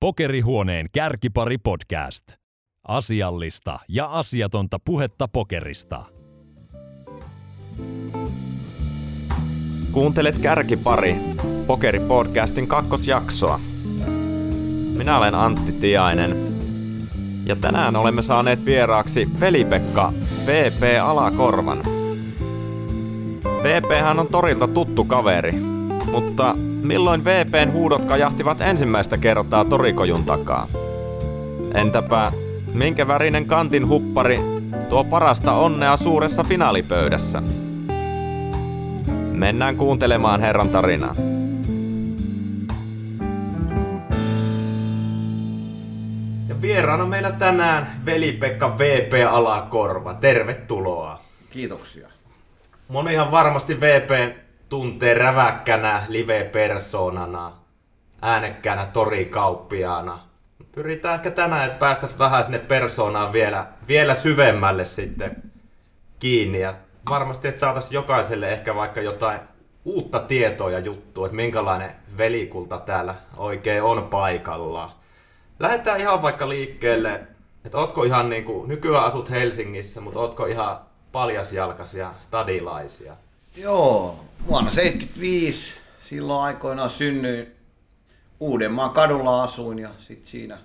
Pokerihuoneen kärkipari podcast. Asiallista ja asiatonta puhetta pokerista. Kuuntelet Kärkipari, Pokeri-podcastin kakkosjaksoa. Minä olen Antti Tiainen. Ja tänään olemme saaneet vieraaksi Veli-Pekka VP Alakorvan. VP on torilta tuttu kaveri, mutta milloin VPn huudot kajahtivat ensimmäistä kertaa torikojun takaa? Entäpä minkä värinen kantin huppari tuo parasta onnea suuressa finaalipöydässä? Mennään kuuntelemaan herran tarinaa. Ja vieraana meillä tänään Veli-Pekka VP Alakorva. Tervetuloa. Kiitoksia. Monihan varmasti VP tuntee räväkkänä live-persoonana, äänekkäänä torikauppiaana. Pyritään ehkä tänään, että päästäisiin vähän sinne persoonaan vielä, vielä syvemmälle sitten kiinni. Ja varmasti, että saataisiin jokaiselle ehkä vaikka jotain uutta tietoa ja juttua, että minkälainen velikulta täällä oikein on paikallaan. Lähdetään ihan vaikka liikkeelle, että ootko ihan niin kuin, nykyään asut Helsingissä, mutta ootko ihan paljasjalkaisia stadilaisia? Joo, vuonna 75 silloin aikoinaan synnyin Uudenmaan kadulla asuin ja sit siinä,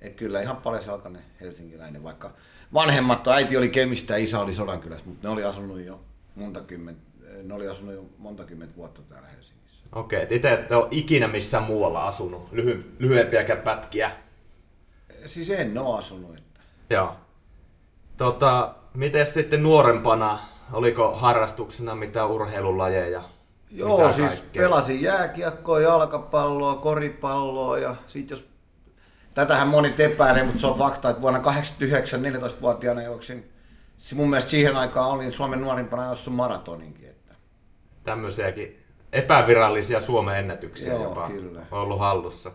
et kyllä ihan paljasjalkainen helsinkiläinen, vaikka vanhemmat, äiti oli Kemistä ja isä oli Sodankylässä, mutta ne oli asunut jo monta kymmentä, ne oli asunut jo monta kymmentä vuotta täällä Helsingissä. Okei, okay, itse ole ikinä missään muualla asunut, lyhy- lyhyempiäkään pätkiä. Siis en ole asunut. Että. Joo. Tota, miten sitten nuorempana, oliko harrastuksena mitä urheilulajeja? Joo, mitä siis kaikkea? pelasin jääkiekkoa, jalkapalloa, koripalloa ja sit jos... Tätähän moni epäilee, mutta se on fakta, että vuonna 89 14-vuotiaana juoksin se mun mielestä siihen aikaan olin Suomen nuorimpana jossa maratoninkin. Että. Tämmöisiäkin epävirallisia Suomen ennätyksiä Joo, jopa kyllä. ollut hallussa.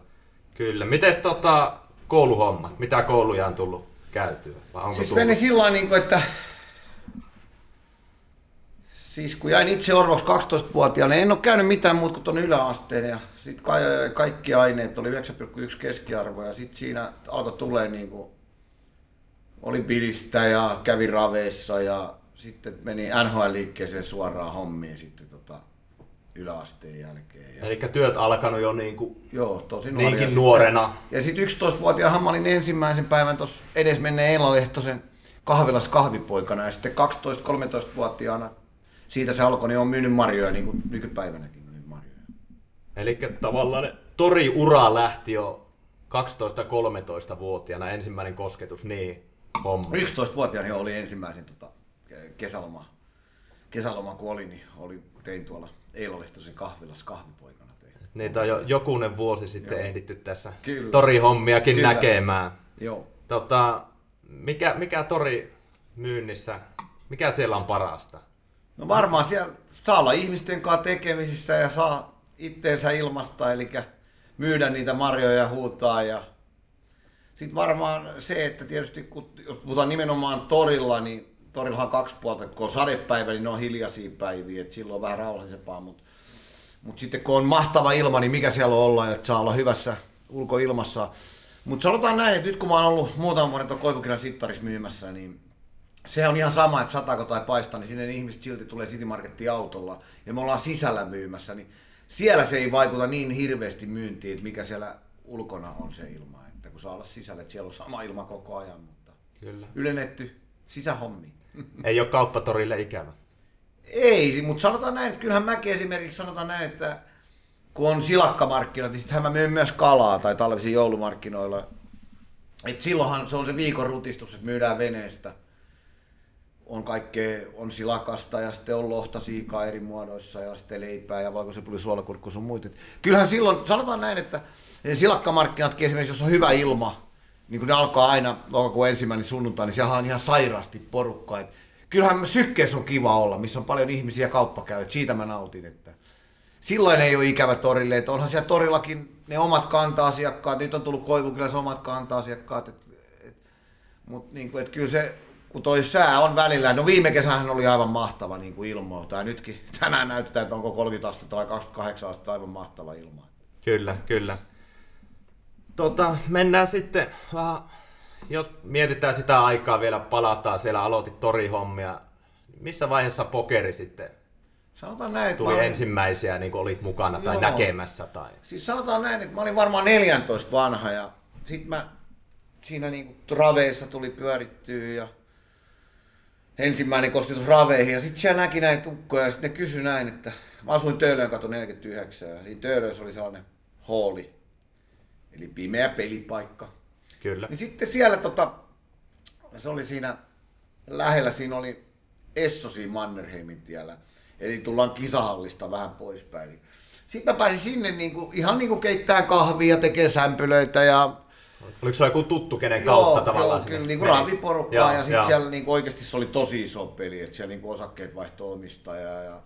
Kyllä. Mites tota kouluhommat? Mitä kouluja on tullut käytyä? Vai onko Siis tullut? meni sillä lailla, niin että siis kun jäin itse orvoksi 12-vuotiaana, en ole käynyt mitään muuta kuin tuon yläasteen ja sitten ka- kaikki aineet oli 9,1 keskiarvo ja sitten siinä alkoi tulee niin kuin, oli pilistä ja kävi raveissa ja sitten meni NHL-liikkeeseen suoraan hommiin sitten tota, yläasteen jälkeen. Ja, Eli työt alkanut jo niinku joo, tosi nuoria. niinkin nuorena. Ja sitten 11-vuotiaahan mä olin ensimmäisen päivän tuossa edesmenneen Eila Lehtosen kahvilas kahvipoikana ja sitten 12-13-vuotiaana siitä se alkoi, niin on myynyt marjoja niin kuin nykypäivänäkin myy marjoja. Eli tavallaan toriura lähti jo 12-13-vuotiaana ensimmäinen kosketus niin homma. 11-vuotiaana jo oli ensimmäisen tota, kesäloma, kesäloma kun oli, niin oli, tein tuolla Eila Lehtosen kahvilas kahvipoikana. Tein. Niitä on jo jokunen vuosi sitten Joo. ehditty tässä Kyllä. torihommiakin Kyllä. näkemään. Joo. Tota, mikä, mikä tori myynnissä, mikä siellä on parasta? No varmaan siellä saa olla ihmisten kanssa tekemisissä ja saa itteensä ilmasta, eli myydä niitä marjoja ja huutaa. Ja sitten varmaan se, että tietysti kun, jos puhutaan nimenomaan torilla, niin torillahan on kaksi puolta. Kun on sadepäivä, niin ne on hiljaisia päiviä, että silloin on vähän rauhallisempaa. Mutta mut sitten kun on mahtava ilma, niin mikä siellä on olla, että saa olla hyvässä ulkoilmassa. Mutta sanotaan näin, että nyt kun mä oon ollut muutaman vuoden tuon Koivukirjan sittarissa myymässä, niin se on ihan sama, että sataako tai paistaa, niin sinne ihmiset silti tulee City Marketin autolla ja me ollaan sisällä myymässä, niin siellä se ei vaikuta niin hirveästi myyntiin, että mikä siellä ulkona on se ilma, että kun saa olla sisällä, että siellä on sama ilma koko ajan, mutta Kyllä. ylennetty sisähommi. Ei ole kauppatorille ikävä. Ei, mutta sanotaan näin, että kyllähän mäkin esimerkiksi sanotaan näin, että kun on silakkamarkkinat, niin sittenhän mä myyn myös kalaa tai talvisin joulumarkkinoilla. Et silloinhan se on se viikon rutistus, että myydään veneestä. On kaikkea, on silakasta ja sitten on lohta siikaa eri muodoissa ja sitten leipää ja valkoisipuli suolakurkku sun muut. Et Kyllähän silloin, sanotaan näin, että silakkamarkkinatkin esimerkiksi, jos on hyvä ilma, niin kun ne alkaa aina lokakuun ensimmäinen sunnuntai, niin siellä on ihan sairaasti porukkaa. Et kyllähän sykkeessä on kiva olla, missä on paljon ihmisiä kauppa käy, siitä mä nautin. Että silloin ei ole ikävä torille, että onhan siellä torillakin ne omat kanta-asiakkaat, nyt on tullut Koivukylässä omat kanta-asiakkaat, et, et, mutta niin kuin, et kyllä se, kun toi sää on välillä, no viime kesähän oli aivan mahtava niin kuin ilma, tai nytkin tänään näytetään, että onko 30 astetta vai 28 astetta, aivan mahtava ilma. Kyllä, kyllä. Tota, mennään sitten vähän, jos mietitään sitä aikaa vielä, palataan siellä, aloitit torihommia. Missä vaiheessa pokeri sitten Sanotaan näin, että tuli olin- ensimmäisiä, niin kuin olit mukana tai Joo. näkemässä? Tai... Siis sanotaan näin, että mä olin varmaan 14 vanha ja sit mä siinä niinku raveissa tuli pyörittyä ja ensimmäinen kosketus raveihin ja sit siellä näki näin tukkoja ja sit ne kysyi näin, että mä asuin Töölön katu 49 ja siinä Töölössä oli sellainen hooli, eli pimeä pelipaikka. Kyllä. Niin sitten siellä tota, se oli siinä lähellä, siinä oli Essosi Mannerheimin tiellä. Eli tullaan kisahallista vähän poispäin. Sitten mä pääsin sinne niinku, ihan niinku keittää kahvia, tekee sämpylöitä ja Oliko se joku tuttu, kenen kautta joo, tavallaan joo, kyllä niinku menit? raviporukkaa Joo, ja sitten siellä niinku oikeasti se oli tosi iso peli, että siellä niinku osakkeet vaihtoi omistajaa ja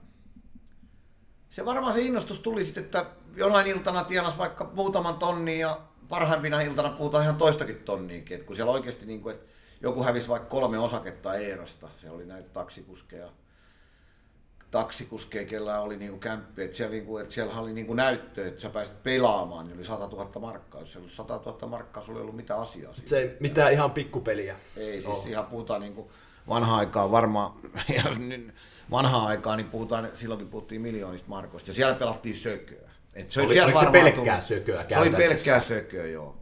se varmaan se innostus tuli sitten, että jonain iltana tienas vaikka muutaman tonnin ja parhaimpina iltana puhutaan ihan toistakin tonniinkin, että kun siellä oikeasti niinku, että joku hävisi vaikka kolme osaketta Eerasta, se oli näitä taksikuskeja, taksikuskeja, kellä oli niinku kämppi, että siellä, niinku, että siellä oli niinku näyttö, että sä pääsit pelaamaan, niin oli 100 000 markkaa. Jos siellä oli 100 000 markkaa, sulla ei ollut mitään asiaa siinä. Se ei mitään ihan pikkupeliä. Ei siis Oo. ihan puhutaan niinku vanhaa aikaa varmaan, vanhaa aikaa, niin puhutaan, silloinkin puhuttiin miljoonista markoista. Ja siellä pelattiin sököä. Et se Oli- siellä oliko se pelkkää tullut- sököä Se oli pelkkää sököä, joo.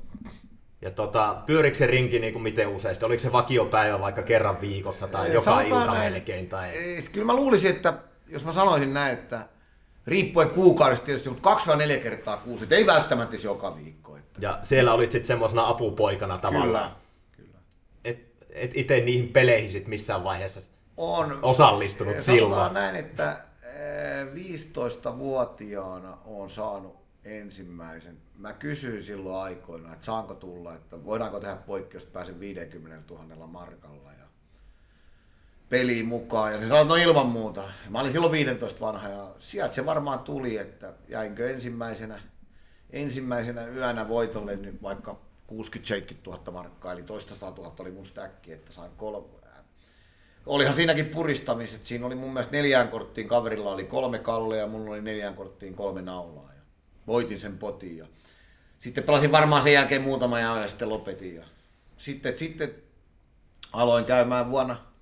Ja tota, pyörikö se rinki niin kuin miten useasti? Oliko se vakiopäivä vaikka kerran viikossa tai Ei, joka ilta näin. melkein? Tai... Ei, kyllä mä luulisin, että jos mä sanoisin näin, että riippuen kuukaudesta tietysti, mutta kaksi vai neljä kertaa kuusi, ei välttämättä joka viikko. Että. Ja siellä olit sitten semmoisena apupoikana tavallaan. Kyllä. kyllä. Et, et itse niihin peleihin sit missään vaiheessa On. osallistunut silloin. näin, että eh, 15-vuotiaana on saanut ensimmäisen. Mä kysyin silloin aikoina, että saanko tulla, että voidaanko tehdä poikkeus, että pääsen 50 000 markalla ja peliin mukaan. Ja ne sanoi, no ilman muuta. Mä olin silloin 15 vanha ja sieltä se varmaan tuli, että jäinkö ensimmäisenä, ensimmäisenä yönä voitolle nyt vaikka 60-70 000 markkaa, eli toista 100 000 oli mun stäkki, että sain kolme, Olihan siinäkin puristamiset. Siinä oli mun mielestä neljään korttiin kaverilla oli kolme kallea ja mulla oli neljään korttiin kolme naulaa. Ja voitin sen potin. Ja sitten pelasin varmaan sen jälkeen muutama ja sitten lopetin. Ja sitten, sitten aloin käymään vuonna.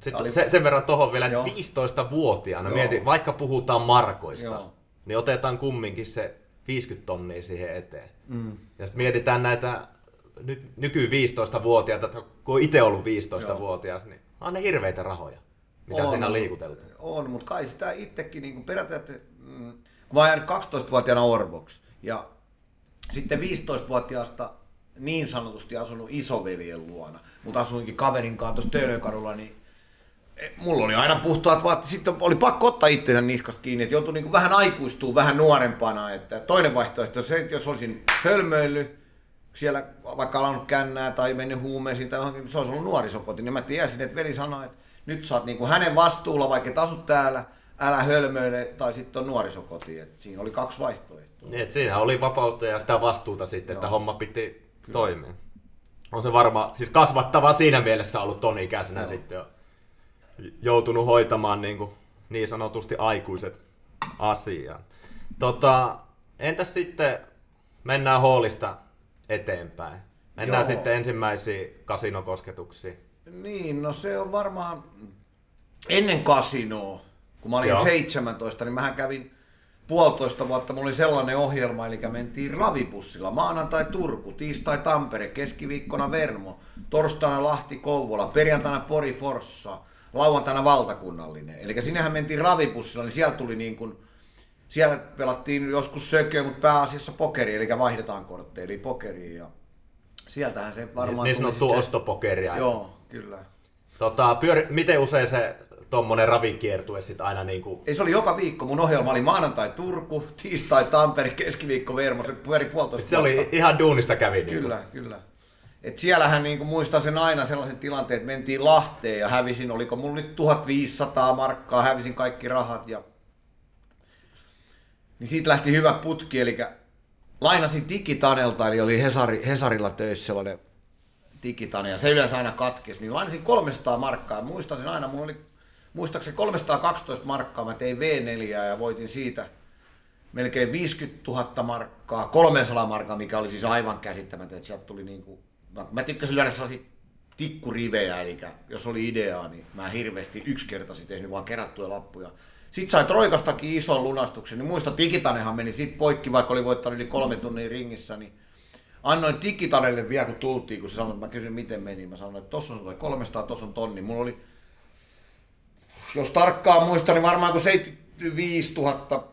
Sitten oli- se, sen verran tohon vielä, että 15-vuotiaana, Joo. mietin, vaikka puhutaan markoista, Joo. niin otetaan kumminkin se 50 tonnia siihen eteen. Mm. Ja sitten mietitään näitä nyt, nyky 15-vuotiaita, että kun on itse ollut 15-vuotias, niin on ne hirveitä rahoja, mitä On. siinä on liikuteltu. On, mutta kai sitä itsekin niin periaatteessa, mm, kun mä oon jäänyt 12-vuotiaana orvoksi ja sitten 15-vuotiaasta niin sanotusti asunut isoveljen luona, mutta asuinkin kaverin kanssa tuossa Töölönkadulla, niin mulla oli aina puhtaat vaatteet. Sitten oli pakko ottaa itsensä niskasta kiinni, että joutui niin vähän aikuistuu vähän nuorempana. Että toinen vaihtoehto on se, että jos olisin hölmöillyt, siellä vaikka alannut kännää tai mennyt huumeisiin tai johonkin, se olisi ollut nuorisokoti, niin mä tiesin, että veli sanoi, että nyt sä oot niin kuin hänen vastuulla, vaikka et asu täällä, älä hölmöile, tai sitten on nuorisokoti. Et siinä oli kaksi vaihtoehtoa. Niin, että siinä oli vapautta ja sitä vastuuta sitten, että homma piti toimia. On se varmaan, siis kasvattava siinä mielessä ollut ton ikäisenä Joo. sitten jo joutunut hoitamaan niin, kuin, niin sanotusti aikuiset asiaa. Tota, entäs sitten mennään hoolista eteenpäin? Mennään Joo. sitten ensimmäisiin kasinokosketuksiin. Niin, no se on varmaan ennen kasinoa, kun mä olin Joo. Joo. 17, niin mähän kävin puolitoista vuotta, mulla oli sellainen ohjelma, eli mentiin ravibussilla, maanantai Turku, tiistai Tampere, keskiviikkona Vermo, torstaina Lahti Kouvola, perjantaina Pori Forssa, lauantaina valtakunnallinen. Eli sinnehän mentiin ravibussilla, niin sieltä tuli niin kuin, siellä pelattiin joskus sököä, mutta pääasiassa pokeri, eli vaihdetaan kortteja, eli pokeriin. Ja sieltähän se varmaan Niin tuli sanottu ostopokeria. Joo, kyllä. Tota, pyöri, miten usein se tommonen ravikiertue sitten aina niinku Ei se oli joka viikko. Mun ohjelma oli maanantai Turku, tiistai Tampere, keskiviikko Vermo. Se pyöri puolitoista Se oli ihan duunista kävi. Niin Kyllä, kyllä. Et siellähän niin muistan sen aina sellaisen tilanteen, että mentiin Lahteen ja hävisin, oliko mulla nyt 1500 markkaa, hävisin kaikki rahat ja niin siitä lähti hyvä putki, eli lainasin Digitanelta, eli oli Hesari, Hesarilla töissä sellainen Digitane, ja se yleensä aina katkesi, niin lainasin 300 markkaa, muistan sen aina, mulla oli muistaakseni 312 markkaa, mä tein V4 ja voitin siitä melkein 50 000 markkaa, 300 markkaa, mikä oli siis aivan käsittämätöntä, että sieltä tuli niin kuin, mä, tykkäsin lyödä sellaisia tikkurivejä, eli jos oli ideaa, niin mä hirveästi yksikertaisesti tehnyt vaan kerättyjä lappuja. Sitten sai Troikastakin ison lunastuksen, niin muista Tikitanenhan meni sit poikki, vaikka oli voittanut yli kolme tunnin ringissä, niin annoin Tikitanelle vielä kun tultiin, kun se sanoi, että mä kysyin miten meni, mä sanoin, että tossa on 300, tossa on tonni. Mulla oli, jos tarkkaan muistan, niin varmaan kun 75 000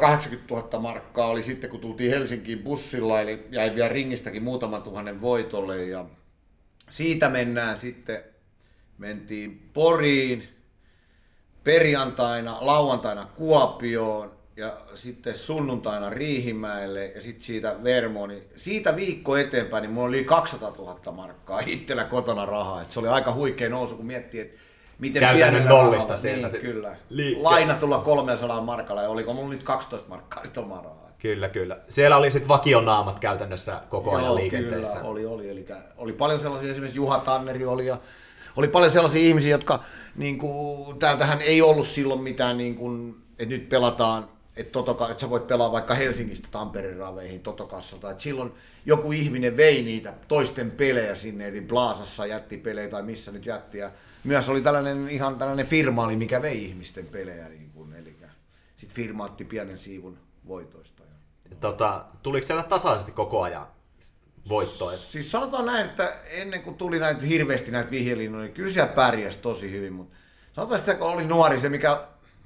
80 000 markkaa oli sitten, kun tultiin Helsinkiin bussilla, eli jäi vielä ringistäkin muutaman tuhannen voitolle. Ja siitä mennään sitten, mentiin Poriin, perjantaina, lauantaina Kuopioon ja sitten sunnuntaina Riihimäelle ja sitten siitä Vermoon. Niin siitä viikko eteenpäin, niin mulla oli 200 000 markkaa itsellä kotona rahaa. Et se oli aika huikea nousu, kun miettii, että miten Käytännön nollista sieltä niin, kyllä. Liikke. Lainatulla 300 markalla ja oliko mulla nyt 12 markkaa sitten omaa rahaa. Kyllä, kyllä. Siellä oli sitten vakionaamat käytännössä koko ajan Joo, liikenteessä. Kyllä, oli, oli. Eli oli paljon sellaisia, esimerkiksi Juha Tanneri oli ja oli paljon sellaisia ihmisiä, jotka niin kuin, täältähän ei ollut silloin mitään, niin kuin, että nyt pelataan, että, totoka, että sä voit pelaa vaikka Helsingistä Tampereen raveihin Totokassalta. Että silloin joku ihminen vei niitä toisten pelejä sinne, eli Blaasassa jätti pelejä tai missä nyt jätti. Ja myös oli tällainen ihan tällainen firma, oli, mikä vei ihmisten pelejä. Niin kuin, eli sitten firma otti pienen siivun voitoista. Tota, tuliko sieltä tasaisesti koko ajan voittoja? Siis sanotaan näin, että ennen kuin tuli näitä hirveästi näitä vihjelinnoja, niin kyllä siellä pärjäsi tosi hyvin, mutta sanotaan, että kun oli nuori, se mikä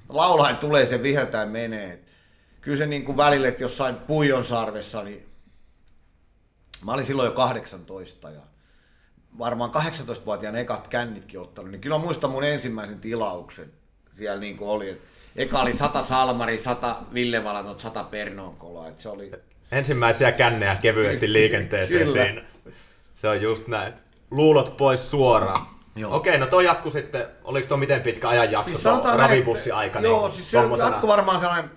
laulain tulee, se viheltäen menee. Kyllä se niin kuin välille, että jossain Puijon sarvessa, niin mä olin silloin jo 18 ja varmaan 18-vuotiaan ekat kännitkin ottanut, niin kyllä muistan mun ensimmäisen tilauksen siellä niin kuin oli, että eka oli 100 Salmari, 100 Ville Valanot, 100 Pernonkola, että se oli... Ensimmäisiä kännejä kevyesti liikenteeseen siinä. Se on just näin. Luulot pois suoraan. Joo. Okei, no toi jatku sitten, oliko tuo miten pitkä ajan jakso siis tuo ravibussi aika? Joo, niin, siis se jatku varmaan sellainen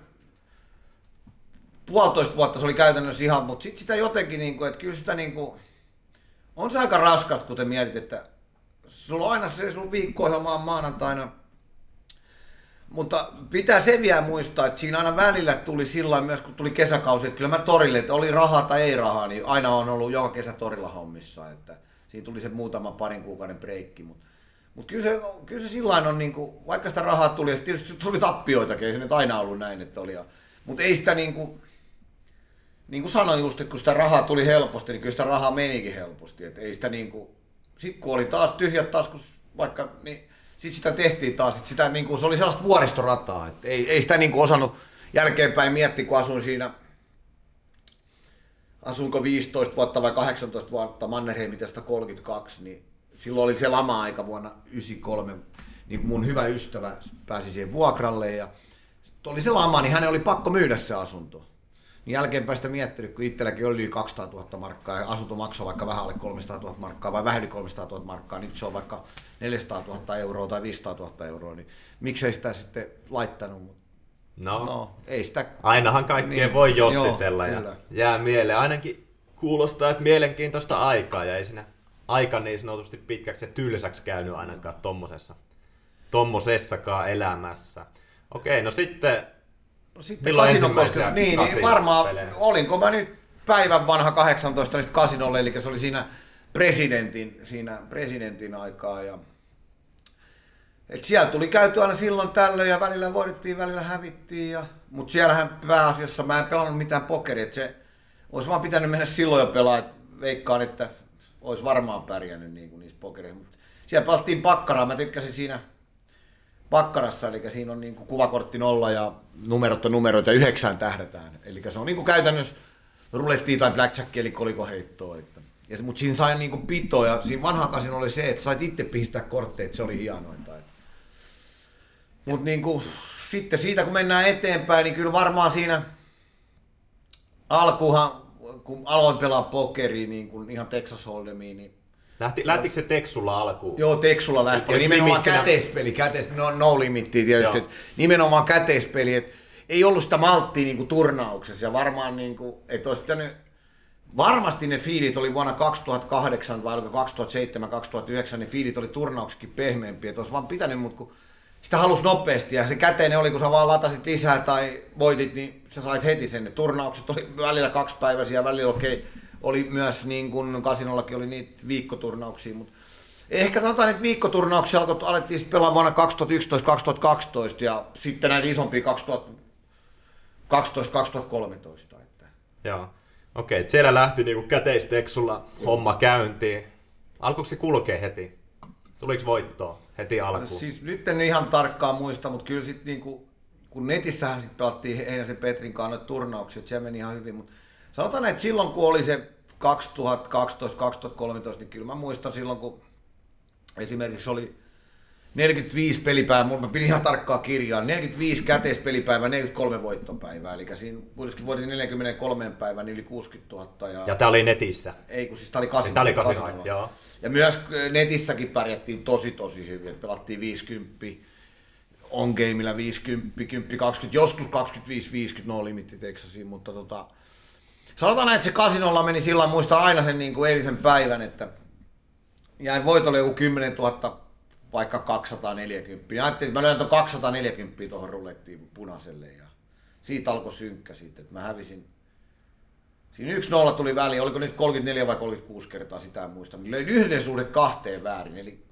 puolitoista vuotta se oli käytännössä ihan, mutta sitten sitä jotenkin, niin kuin, että kyllä sitä niin kuin, on se aika raskasta, kun te mietit, että sulla on aina se sun viikko-ohjelma on maanantaina, mutta pitää se vielä muistaa, että siinä aina välillä tuli sillä myös, kun tuli kesäkausi, että kyllä mä torille, että oli rahaa tai ei rahaa, niin aina on ollut joka kesä torilla hommissa, että siinä tuli se muutama parin kuukauden breikki, mutta mut kyllä se, kyllä se sillä on, niin kuin, vaikka sitä rahaa tuli, ja tietysti tuli tappioitakin, ei se nyt aina ollut näin, että oli, mutta ei sitä niin kuin, niin kuin sanoin just, että kun sitä rahaa tuli helposti, niin kyllä sitä rahaa menikin helposti. Että ei sitä niin kuin, sit kun oli taas tyhjät taskus, vaikka, niin sitten sitä tehtiin taas, että sitä niin kuin, se oli sellaista vuoristorataa, että ei, ei sitä niin kuin osannut jälkeenpäin miettiä, kun asuin siinä, asunko 15 vuotta vai 18 vuotta Mannerheimitestä 32, niin silloin oli se lama-aika vuonna 93, niin mun hyvä ystävä pääsi siihen vuokralle ja oli se lama, niin hänen oli pakko myydä se asunto. Niin jälkeenpäin sitä miettinyt, kun itselläkin oli yli 200 000 markkaa ja asunto maksoi vaikka vähän alle 300 000 markkaa vai vähän yli 300 000 markkaa, niin se on vaikka 400 000 euroa tai 500 000 euroa, niin miksei sitä sitten laittanut. No, no ei sitä... Ainahan kaikkea niin, voi jossitella joo, ja kyllä. jää mieleen. Ainakin kuulostaa, että mielenkiintoista aikaa ja ei siinä aika niin sanotusti pitkäksi ja tylsäksi käynyt ainakaan tommosessa, tommosessakaan elämässä. Okei, no sitten No sitten kasinokoskelu, niin, niin varmaan, pelejä. olinko mä nyt päivän vanha 18 niin kasinolle, eli se oli siinä presidentin, siinä presidentin aikaa. Ja, et siellä tuli käyty aina silloin tällöin ja välillä voitettiin, välillä hävittiin. Ja, mutta siellähän pääasiassa mä en pelannut mitään pokeria, että se olisi vaan pitänyt mennä silloin jo pelaa. Et veikkaan, että olisi varmaan pärjännyt niin kuin niissä pokereissa. Mut siellä pelattiin pakkaraa, mä tykkäsin siinä pakkarassa, eli siinä on niin kuin kuvakortti nolla ja numerot on numeroita ja yhdeksään tähdätään. Eli se on niin kuin käytännössä rulettiin tai blackjack eli kolikoheittoa. Että. Ja, mutta siinä sai niin kuin pitoa ja siinä vanhaan oli se, että sait itse pistää kortteja, että se oli hienointa. Mutta niin kuin, sitten siitä kun mennään eteenpäin, niin kyllä varmaan siinä alkuhan, kun aloin pelaa pokeria niin kuin ihan Texas Hold'emiin, niin Lähti, lähtikö se Teksulla alkuun? Joo, Teksulla lähti. Ja nimenomaan limittinä... käteispeli, käteis, no, no limittiä tietysti. nimenomaan käteispeli, että ei ollut sitä malttia niin kuin turnauksessa. Ja varmaan, niin kuin, että olisi pitänyt, varmasti ne fiilit oli vuonna 2008 vai 2007, 2009, ne fiilit oli turnauksikin pehmeämpiä. Että olisi vaan pitänyt, mutta kun sitä halusi nopeasti ja se käteinen oli, kun sä vaan latasit lisää tai voitit, niin sä sait heti sen. Ne turnaukset oli välillä kaksipäiväisiä, välillä okei, okay, oli myös niin kuin kasinollakin oli niitä viikkoturnauksia, mutta ehkä sanotaan, että viikkoturnauksia alkoi, alettiin pelaa vuonna 2011-2012 ja sitten näitä isompia 2012-2013. Että. Joo. Okei, okay, siellä lähti niinku käteisteksulla homma käyntiin. Alkuiko se kulkee heti? Tuliko voittoa heti alkuun? Siis nyt en ihan tarkkaan muista, mutta kyllä sitten niinku, kun netissähän sitten pelattiin Heinäsen Petrin kanssa noita turnauksia, se meni ihan hyvin, mutta sanotaan, että silloin kun oli se 2012-2013, niin kyllä mä muistan silloin, kun esimerkiksi oli 45 pelipäivää, mä pidin ihan tarkkaa kirjaa, 45 käteispelipäivää, 43 voittopäivää, eli siinä kuitenkin vuoden 43 päivän yli 60 000. Ja, ja tämä oli netissä? Ei, kun siis tämä oli kasinoilla. Tämä oli kasinoilla, joo. Ja myös netissäkin pärjättiin tosi tosi hyvin, että pelattiin 50, on gameilla 50, 10, 20, joskus 25, 50, no limitti Texasiin, mutta tota, sanotaan näin, että se kasinolla meni sillä muista aina sen niin kuin eilisen päivän, että jäi voitolle joku 10 000 vaikka 240. Ja ajattelin, että mä löin tuon 240 tuohon rulettiin punaiselle ja siitä alkoi synkkä sitten, että mä hävisin. Siinä 1-0 tuli väli, oliko nyt 34 vai 36 kertaa, sitä en muista. Niin löin yhden suhde kahteen väärin, eli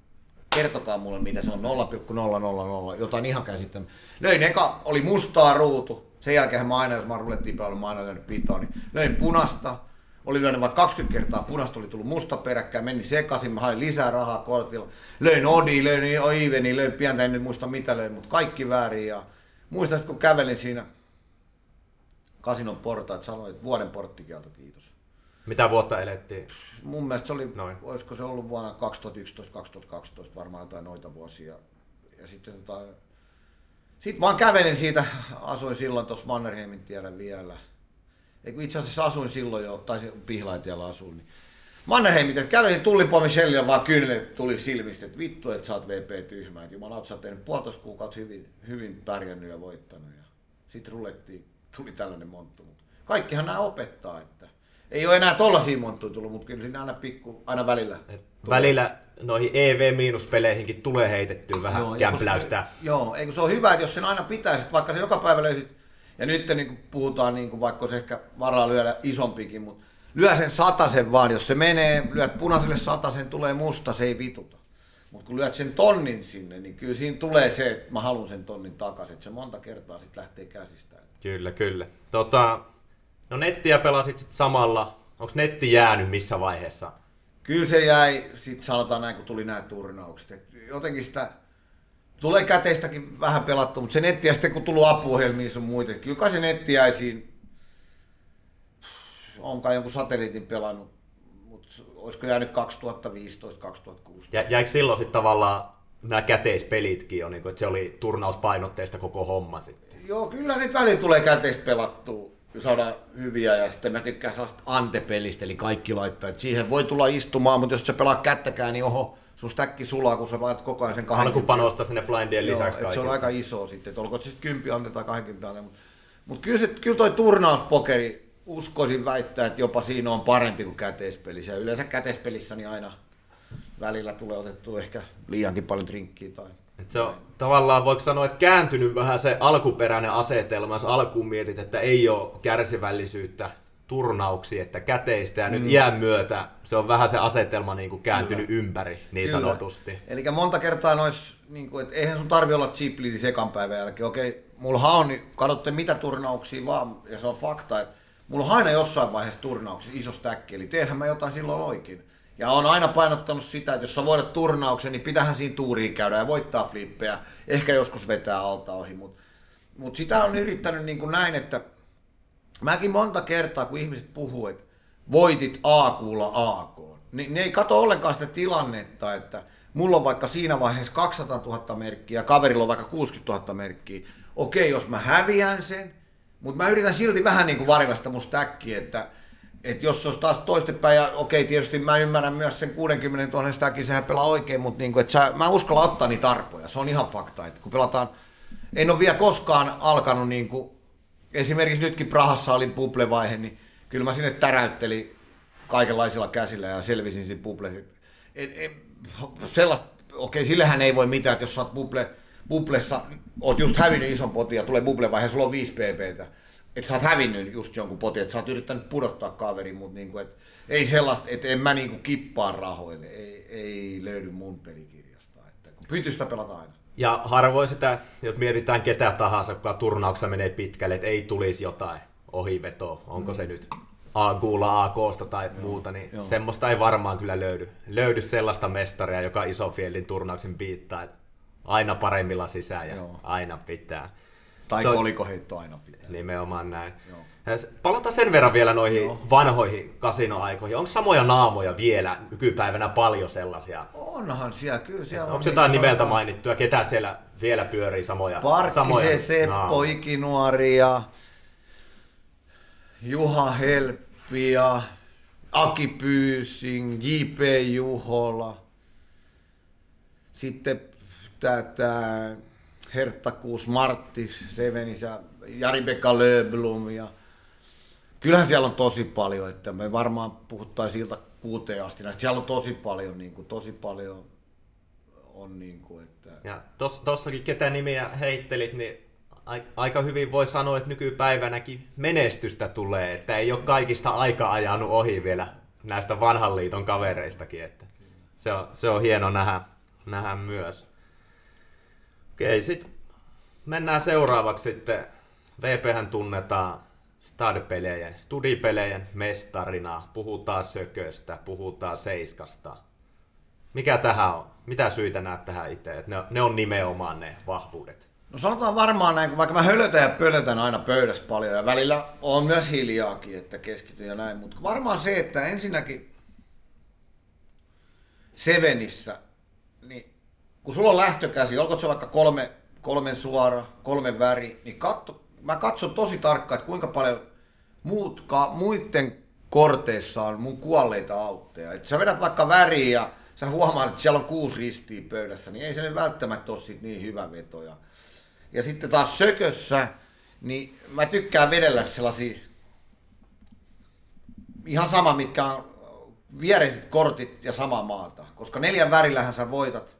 kertokaa mulle mitä se on 0,000, jotain ihan käsittämättä. Löin eka, oli mustaa ruutu, sen jälkeen mä aina, jos mä rulettiin pelannut, mä aina löynyt pitoa, niin löin punasta, oli lyönyt vaikka 20 kertaa punasta, oli tullut musta peräkkäin, meni sekaisin, mä hain lisää rahaa kortilla. Löin Odi, löin Oiveni, löin pientä, en nyt muista mitä löin, mutta kaikki väärin. Ja muistan, kun kävelin siinä kasinon portaat, sanoin, että vuoden porttikielto, kiitos. Mitä vuotta elettiin? Mun mielestä se oli, Noin. olisiko se ollut vuonna 2011-2012 varmaan jotain noita vuosia. Ja sitten tota, sitten vaan kävelin siitä, asuin silloin tuossa Mannerheimin tiellä vielä – Eikö itse asiassa asuin silloin jo, tai Pihlaitiellä asuin, niin Mannerheim, että kävelin tullipommi Shellillä vaan kyynelle tuli silmistä, että vittu, että sä oot VP tyhmä. Että jumala, sä oot tehnyt puolitoista kuukautta hyvin, hyvin pärjännyt ja voittanut. Ja sitten rulettiin, tuli tällainen monttu. Kaikkihan nämä opettaa, että ei ole enää tollasia monttuja tullut, mutta kyllä siinä aina pikku, aina välillä. Et välillä noihin EV-peleihinkin tulee heitettyä vähän joo, kämpläystä. joo, eikö se on hyvä, että jos sen aina pitäisi, vaikka se joka päivä löysit ja nyt niin kuin puhutaan, niin kuin, vaikka olisi ehkä varaa lyödä isompikin, mutta lyö sen satasen vaan, jos se menee, lyöt punaiselle satasen, tulee musta, se ei vituta. Mutta kun lyöt sen tonnin sinne, niin kyllä siinä tulee se, että mä haluan sen tonnin takaisin, että se monta kertaa sitten lähtee käsistä. Kyllä, kyllä. Tota, no nettiä pelasit sitten samalla. Onko netti jäänyt missä vaiheessa? Kyllä se jäi, sitten sanotaan näin, kun tuli nämä turnaukset. Et jotenkin sitä Tulee käteistäkin vähän pelattu, mutta se netti ja sitten kun tullut apuohjelmiin sun muita, kyllä kai se netti jäi siinä, on kai jonkun satelliitin pelannut, mutta olisiko jäänyt 2015-2016. Ja jäikö silloin sitten tavallaan nämä käteispelitkin jo, niin kuin, että se oli turnauspainotteista koko homma sitten? Joo, kyllä nyt välillä tulee käteistä pelattua saada hyviä ja sitten mä tykkään sellaista antepelistä, eli kaikki laittaa, että siihen voi tulla istumaan, mutta jos se pelaa kättäkään, niin oho, sun stäkki sulaa, kun sä laitat koko ajan sen 20. Aina kun panostaa sinne blindien lisäksi Joo, se on aika iso sitten, että olkoon se sitten 10 ante tai 20 ante. Mutta, mutta kyllä, se, kyllä toi turnauspokeri, uskoisin väittää, että jopa siinä on parempi kuin käteispelissä. Ja yleensä käteispelissä niin aina välillä tulee otettu ehkä liiankin paljon drinkkiä tai et se on tavallaan, voiko sanoa, että kääntynyt vähän se alkuperäinen asetelma, jos alkuun mietit, että ei ole kärsivällisyyttä turnauksi, että käteistä, ja mm. nyt iän myötä se on vähän se asetelma niin kuin kääntynyt Kyllä. ympäri, niin Kyllä. sanotusti. Eli monta kertaa nois, niin kuin, että eihän sun tarvi olla chip sekan päivän jälkeen. Okei, mulla on, niin katsotte mitä turnauksia vaan, ja se on fakta, että mulla on aina jossain vaiheessa turnauksia iso stäkki, eli teenhän mä jotain silloin oikein. Ja on aina painottanut sitä, että jos sä voidat turnauksen, niin pitähän siinä tuuriin käydä ja voittaa flippejä, ehkä joskus vetää alta ohi, mutta mut sitä on yrittänyt niin kuin näin, että mäkin monta kertaa, kun ihmiset puhuu, että voitit A-kuulla AK, niin ne ei katso ollenkaan sitä tilannetta, että mulla on vaikka siinä vaiheessa 200 000 merkkiä ja kaverilla on vaikka 60 000 merkkiä. Okei, jos mä häviän sen, mutta mä yritän silti vähän niin kuin varilla sitä mun stäkkiä, että, että jos se olisi taas toistepäin, ja okei, tietysti mä ymmärrän myös sen 60 000 stäkkiä, sehän pelaa oikein, mutta niin kuin, että sä, mä uskalla ottaa niitä arpoja, se on ihan fakta, että kun pelataan, en ole vielä koskaan alkanut niin kuin esimerkiksi nytkin Prahassa oli puble-vaihe, niin kyllä mä sinne täräyttelin kaikenlaisilla käsillä ja selvisin siinä. Et, et, sellaista, okei, sillehän ei voi mitään, että jos sä oot puble, bublessa oot just hävinnyt ison potin ja tulee bublevaihe, sulla on 5 pptä. Että sä oot hävinnyt just jonkun potin, että sä oot yrittänyt pudottaa kaverin, mutta niinku, et, ei sellaista, että en mä niinku kippaan rahoille, ei, ei löydy mun pelikirjasta. Että, kun pytystä pelataan aina. Ja harvoin sitä, jos mietitään ketä tahansa, kuka turnauksessa menee pitkälle, että ei tulisi jotain ohivetoa, onko se nyt A-kuulla, A-koosta tai Joo. muuta, niin Joo. semmoista ei varmaan kyllä löydy. Löydy sellaista mestaria, joka iso Fieldin turnauksen piittaa, että aina paremmilla sisään ja Joo. aina pitää. Tai so, kolikoheitto aina pitää. Nimenomaan näin. Joo. Palataan sen verran vielä noihin Joo. vanhoihin kasinoaikoihin. Onko samoja naamoja vielä nykypäivänä paljon sellaisia? Onhan siellä, kyllä siellä on. Onko jotain nimeltä sanotaan... mainittuja, ketä siellä vielä pyörii samoja? Parkkise, samoja Seppo, Ikinuori ja Juha Helppi ja Aki Pyysing, J.P. Juhola. Sitten tämä Herttakuus, Martti Sevenis ja Jari-Pekka Löblum ja kyllähän siellä on tosi paljon, että me varmaan puhuttaisiin ilta kuuteen asti näistä. Siellä on tosi paljon, niin kuin, tosi paljon on niin kuin, että... Ja tos, tossakin ketä nimiä heittelit, niin aika hyvin voi sanoa, että nykypäivänäkin menestystä tulee, että ei ole kaikista aika ajanut ohi vielä näistä vanhan liiton kavereistakin, että se on, se on hieno nähdä, nähdä myös. Okei, sitten mennään seuraavaksi sitten. VPhän tunnetaan stadpelejen, studipelejen mestarina. Puhutaan sököstä, puhutaan seiskasta. Mikä tähän on? Mitä syitä näet tähän itse? Ne, ne on nimenomaan ne vahvuudet. No sanotaan varmaan näin, vaikka mä hölötän ja pölötän aina pöydässä paljon ja välillä on myös hiljaakin, että keskityn ja näin, mutta varmaan se, että ensinnäkin Sevenissä, niin kun sulla on lähtökäsi, olkoon se vaikka kolme, kolmen suora, kolmen väri, niin katso, mä katson tosi tarkkaan, että kuinka paljon muut, ka, muiden korteissa on mun kuolleita autteja. Et sä vedät vaikka väriä ja sä huomaat, että siellä on kuusi ristiä pöydässä, niin ei se nyt välttämättä ole sit niin hyvä veto. Ja, ja sitten taas sökössä, niin mä tykkään vedellä sellaisia, ihan sama mitkä on viereiset kortit ja sama maata. Koska neljän värillähän sä voitat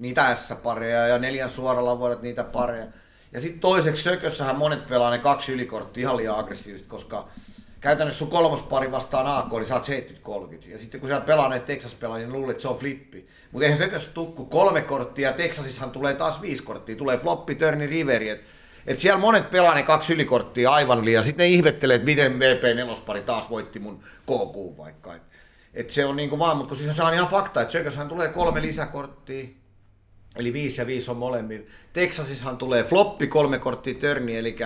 niitä S-pareja ja neljän suoralla voitat niitä pareja. Ja sitten toiseksi sökössähän monet pelaa ne kaksi ylikorttia ihan liian aggressiivisesti, koska käytännössä sun kolmospari vastaan AK, niin saat 70-30. Ja sitten kun siellä pelaa näitä Texas pelaa, niin luulet, että se on flippi. Mutta eihän sökös tukku kolme korttia, ja Texasissahan tulee taas viisi korttia. Tulee floppi, turni, riveri. Et, et siellä monet pelaa ne kaksi ylikorttia aivan liian. Sitten ne ihmettelee, että miten VP nelospari taas voitti mun KQ vaikka. Et, et se on niinku vaan, mutta siis on ihan fakta, että sököshän tulee kolme lisäkorttia, Eli 5 ja 5 on molemmilla. Texasissahan tulee floppi kolme korttia törni, eli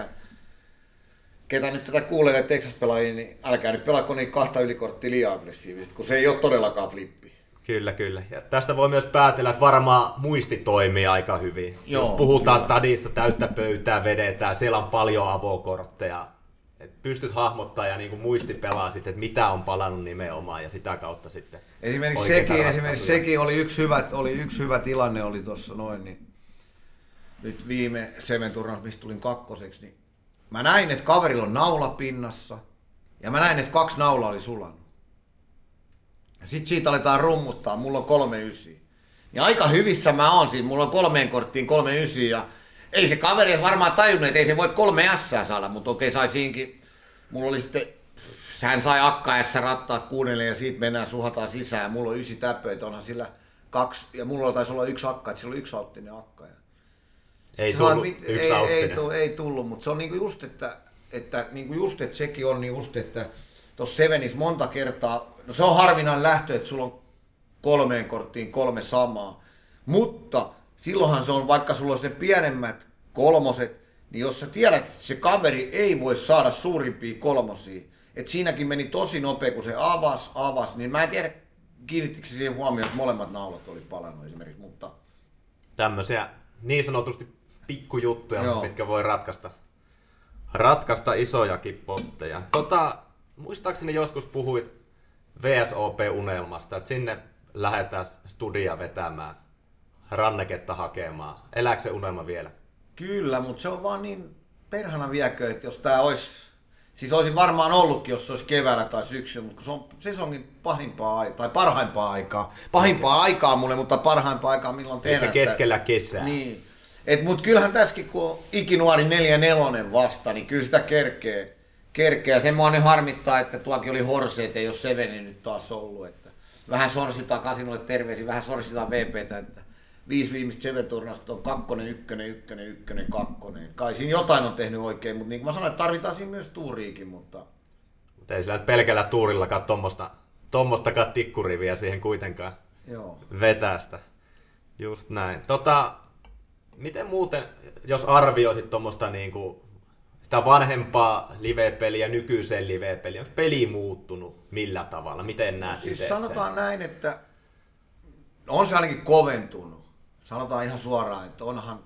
ketä nyt tätä kuulee Texas-pelaajia, niin älkää nyt pelako niin kahta ylikorttia liian aggressiivisesti, kun se ei ole todellakaan flippi. Kyllä, kyllä. Ja tästä voi myös päätellä, että varmaan muisti toimii aika hyvin. Joo, Jos puhutaan kyllä. stadissa, täyttä pöytää vedetään, siellä on paljon avokortteja. Et pystyt hahmottaa ja niin muisti pelaa sitten, että mitä on palannut nimenomaan ja sitä kautta sitten Esimerkiksi sekin, esimerkiksi sekin oli yksi hyvä, oli yksi hyvä tilanne oli tuossa noin, niin nyt viime Seven turnaus, mistä tulin kakkoseksi, niin mä näin, että kaverilla on naula pinnassa ja mä näin, että kaksi naulaa oli sulannut. Ja sit siitä aletaan rummuttaa, mulla on kolme ysi. Ja aika hyvissä mä oon siinä, mulla on kolmeen korttiin kolme ysi ja ei se kaveri varmaan tajunnut, että ei se voi kolme S saada, mutta okei sai siinkin. Mulla oli sitten hän sai akkaessa rattaat kuunnelle ja siitä mennään, suhataan sisään. Mulla on ysi täpöitä, onhan sillä kaksi, ja mulla taisi olla yksi akka, että sillä oli yksi auttinen akka. Ja ei tullut mit, yksi ei, ei, ei, ei, tullut, mutta se on niinku just, että, että niinku just, että sekin on niin just, että tuossa Sevenis monta kertaa, no se on harvinainen lähtö, että sulla on kolmeen korttiin kolme samaa, mutta silloinhan se on, vaikka sulla on ne pienemmät kolmoset, niin jos sä tiedät, että se kaveri ei voi saada suurimpia kolmosia, et siinäkin meni tosi nopea, kun se avas, avas, niin mä en tiedä, kiinnittikö se siihen huomioon, että molemmat naulat oli palannut esimerkiksi, mutta... Tämmöisiä niin sanotusti pikkujuttuja, Joo. mitkä voi ratkaista, ratkaista isojakin potteja. Tota, muistaakseni joskus puhuit VSOP-unelmasta, että sinne lähdetään studia vetämään, ranneketta hakemaan. Elääkö se unelma vielä? Kyllä, mutta se on vaan niin perhana viekö, että jos tämä olisi Siis olisin varmaan ollutkin, jos se olisi keväällä tai syksyllä, mutta kun se on sesongin pahimpaa tai parhaimpaa aikaa. Pahimpaa aikaa mulle, mutta parhaimpaa aikaa milloin tehdään Eikä keskellä kesää. Niin. Et, mut kyllähän tässäkin, kun on ikinuori 4-4 vasta, niin kyllä sitä kerkee. kerkee. Sen mua nyt harmittaa, että tuokin oli Horseet, ei ole Seveni nyt taas ollut. Että vähän sorsitaan kasinolle terveisiä, vähän sorsitaan VPtä, että viisi viimeistä Cheve-turnausta on kakkonen, ykkönen, ykkönen, ykkönen, kakkonen. Kai siinä jotain on tehnyt oikein, mutta niin kuin mä sanoin, että tarvitaan siinä myös tuuriikin, mutta... Mutta ei sillä pelkällä tuurillakaan tommosta, tommostakaan tikkuriviä siihen kuitenkaan Joo. vetästä. Just näin. Tota, miten muuten, jos arvioisit tuommoista niinku, sitä vanhempaa live-peliä nykyiseen live-peliin, onko peli muuttunut millä tavalla? Miten näet Siis itse sanotaan näin, että on se ainakin koventunut. Sanotaan ihan suoraan, että onhan,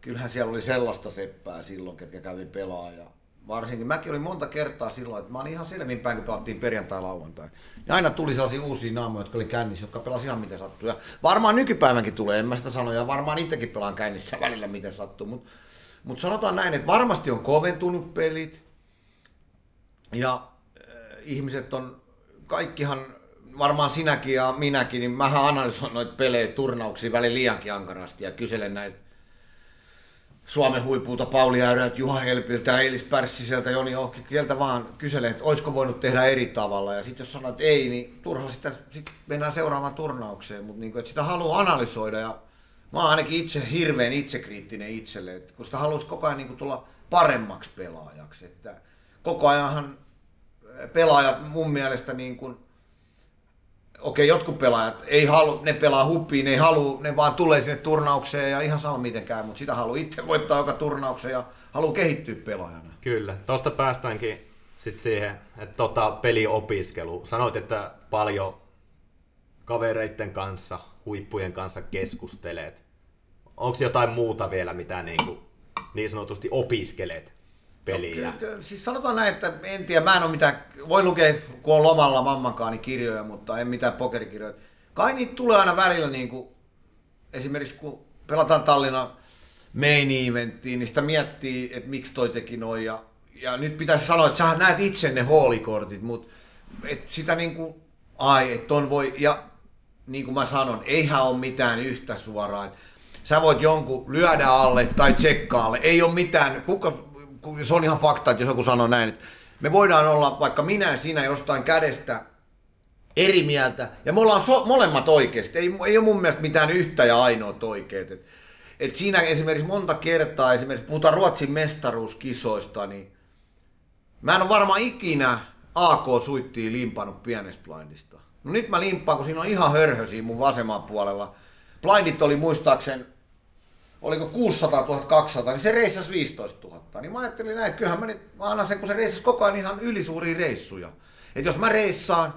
kyllähän siellä oli sellaista seppää silloin, ketkä kävi pelaa. Ja varsinkin mäkin olin monta kertaa silloin, että mä olin ihan selvinpäin, kun pelattiin perjantai-lauantai. Ja aina tuli sellaisia uusia naamoja, jotka oli kännissä, jotka pelasi ihan miten sattuu. Ja varmaan nykypäivänkin tulee, en mä sitä sano, ja varmaan itsekin pelaan kännissä välillä miten sattuu. Mutta mut sanotaan näin, että varmasti on koventunut pelit. Ja äh, ihmiset on, kaikkihan, varmaan sinäkin ja minäkin, niin mähän analysoin noita pelejä, turnauksia välillä liiankin ankarasti ja kyselen näitä Suomen huipulta Pauli Äyrältä, Juha Helpiltä, Eilis Pärssiseltä, Joni Ohkikieltä vaan kyselen, että olisiko voinut tehdä eri tavalla. Ja sitten jos sanoo, että ei, niin turha sitä sit mennään seuraavaan turnaukseen. Mutta niin sitä haluaa analysoida ja mä oon ainakin itse hirveän itsekriittinen itselle, että kun sitä haluaisi koko ajan niin tulla paremmaksi pelaajaksi. Että koko ajanhan pelaajat mun mielestä niin kuin, okei, jotkut pelaajat ei halu, ne pelaa huppiin, ne ei halua, ne vaan tulee sinne turnaukseen ja ihan sama miten käy, mutta sitä haluaa itse voittaa joka turnauksen ja haluaa kehittyä pelaajana. Kyllä, tuosta päästäänkin sitten siihen, että tota peliopiskelu. Sanoit, että paljon kavereiden kanssa, huippujen kanssa keskustelet. Onko jotain muuta vielä, mitä niin, kuin, niin sanotusti opiskelet peliä? No, kyllä, siis sanotaan näin, että en tiedä, mä en ole mitään, voi lukea, kun on lomalla mammankaan, niin kirjoja, mutta en mitään pokerikirjoja. Kai niitä tulee aina välillä, niin kuin, esimerkiksi kun pelataan Tallinnan main eventtiin, niin sitä miettii, että miksi toi teki noin. Ja, ja nyt pitäisi sanoa, että sä näet itse ne hoolikortit, mutta et sitä niin kuin, ai, että ton voi, ja niin kuin mä sanon, eihän ole mitään yhtä suoraa. Sä voit jonkun lyödä alle tai tsekkaalle, ei ole mitään, kuka, se on ihan fakta, että jos joku sanoo näin, että me voidaan olla vaikka minä sinä jostain kädestä eri mieltä, ja me ollaan so, molemmat oikeasti. Ei, ei ole mun mielestä mitään yhtä ja ainoat oikeet. Et, et siinä esimerkiksi monta kertaa, esimerkiksi puhutaan Ruotsin mestaruuskisoista, niin mä en ole varmaan ikinä AK-suittiin limpannut pienestä blindista. No nyt mä limppaan, kun siinä on ihan hörhösiä mun vasemman puolella. Blindit oli muistaakseni oliko 600 000, 200, niin se reissasi 15 000. Niin mä ajattelin näin, että kyllähän mä, nyt, mä annan sen, kun se reissasi koko ajan ihan ylisuuria reissuja. Että jos mä reissaan,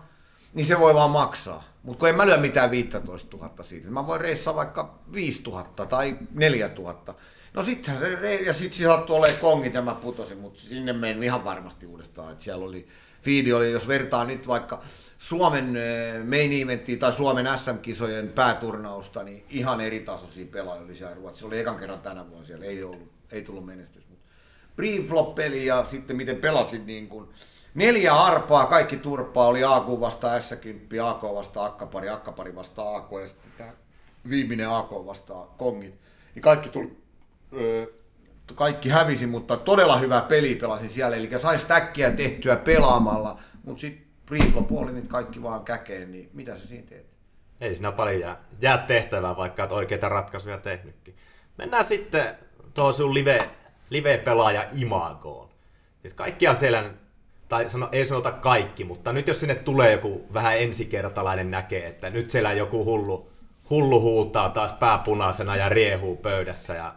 niin se voi vaan maksaa. Mutta kun en mä lyö mitään 15 000 siitä. Mä voin reissaa vaikka 5 000 tai 4 000. No sittenhän se, re- ja sitten se sattui olemaan kongit ja mä putosin, mutta sinne menin ihan varmasti uudestaan. Että siellä oli, fiidi oli, jos vertaa nyt vaikka Suomen eh, main eventtiin tai Suomen SM-kisojen pääturnausta, niin ihan eri tasoisia pelaajia oli siellä Ruotsissa. Se oli ekan kerran tänä vuonna siellä, ei, ollut, ei tullut menestys. Pre-flop-peli ja sitten miten pelasin niin kuin, neljä arpaa, kaikki turpaa, oli AK vasta S10, AK vasta Akkapari, Akkapari vasta AK ja sitten tämä viimeinen AK vasta Kongit. Niin kaikki tuli, öö, kaikki hävisi, mutta todella hyvä peli pelasin siellä, eli sain stäkkiä tehtyä pelaamalla, mutta sitten pre-flop oli niitä kaikki vaan käkeen, niin mitä sä siinä teet? Ei siinä paljon jää, jää tehtävää, vaikka et oikeita ratkaisuja tehnytkin. Mennään sitten tuohon sun live, live-pelaaja imagoon. Siis kaikkia siellä, tai sano, ei sanota kaikki, mutta nyt jos sinne tulee joku vähän ensikertalainen näkee, että nyt siellä joku hullu, hullu huutaa taas pääpunaisena ja riehuu pöydässä. Ja,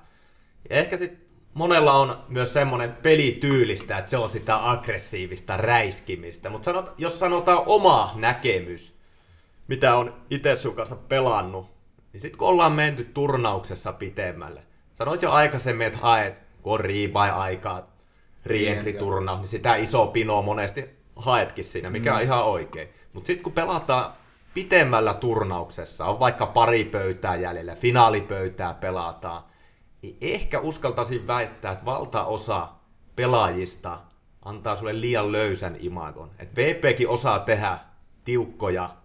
ja ehkä sitten monella on myös semmoinen pelityylistä, että se on sitä aggressiivista räiskimistä. Mutta sanot, jos sanotaan oma näkemys, mitä on itse sun kanssa pelannut, niin sitten kun ollaan menty turnauksessa pitemmälle, sanoit jo aikaisemmin, että haet, kun on riipai aikaa, reentry-turnaus, niin sitä iso pinoa monesti haetkin siinä, mikä mm. on ihan oikein. Mutta sitten kun pelataan pitemmällä turnauksessa, on vaikka pari pöytää jäljellä, finaalipöytää pelataan, ehkä uskaltaisin väittää, että valtaosa pelaajista antaa sulle liian löysän imagon. Et VPkin osaa tehdä tiukkoja,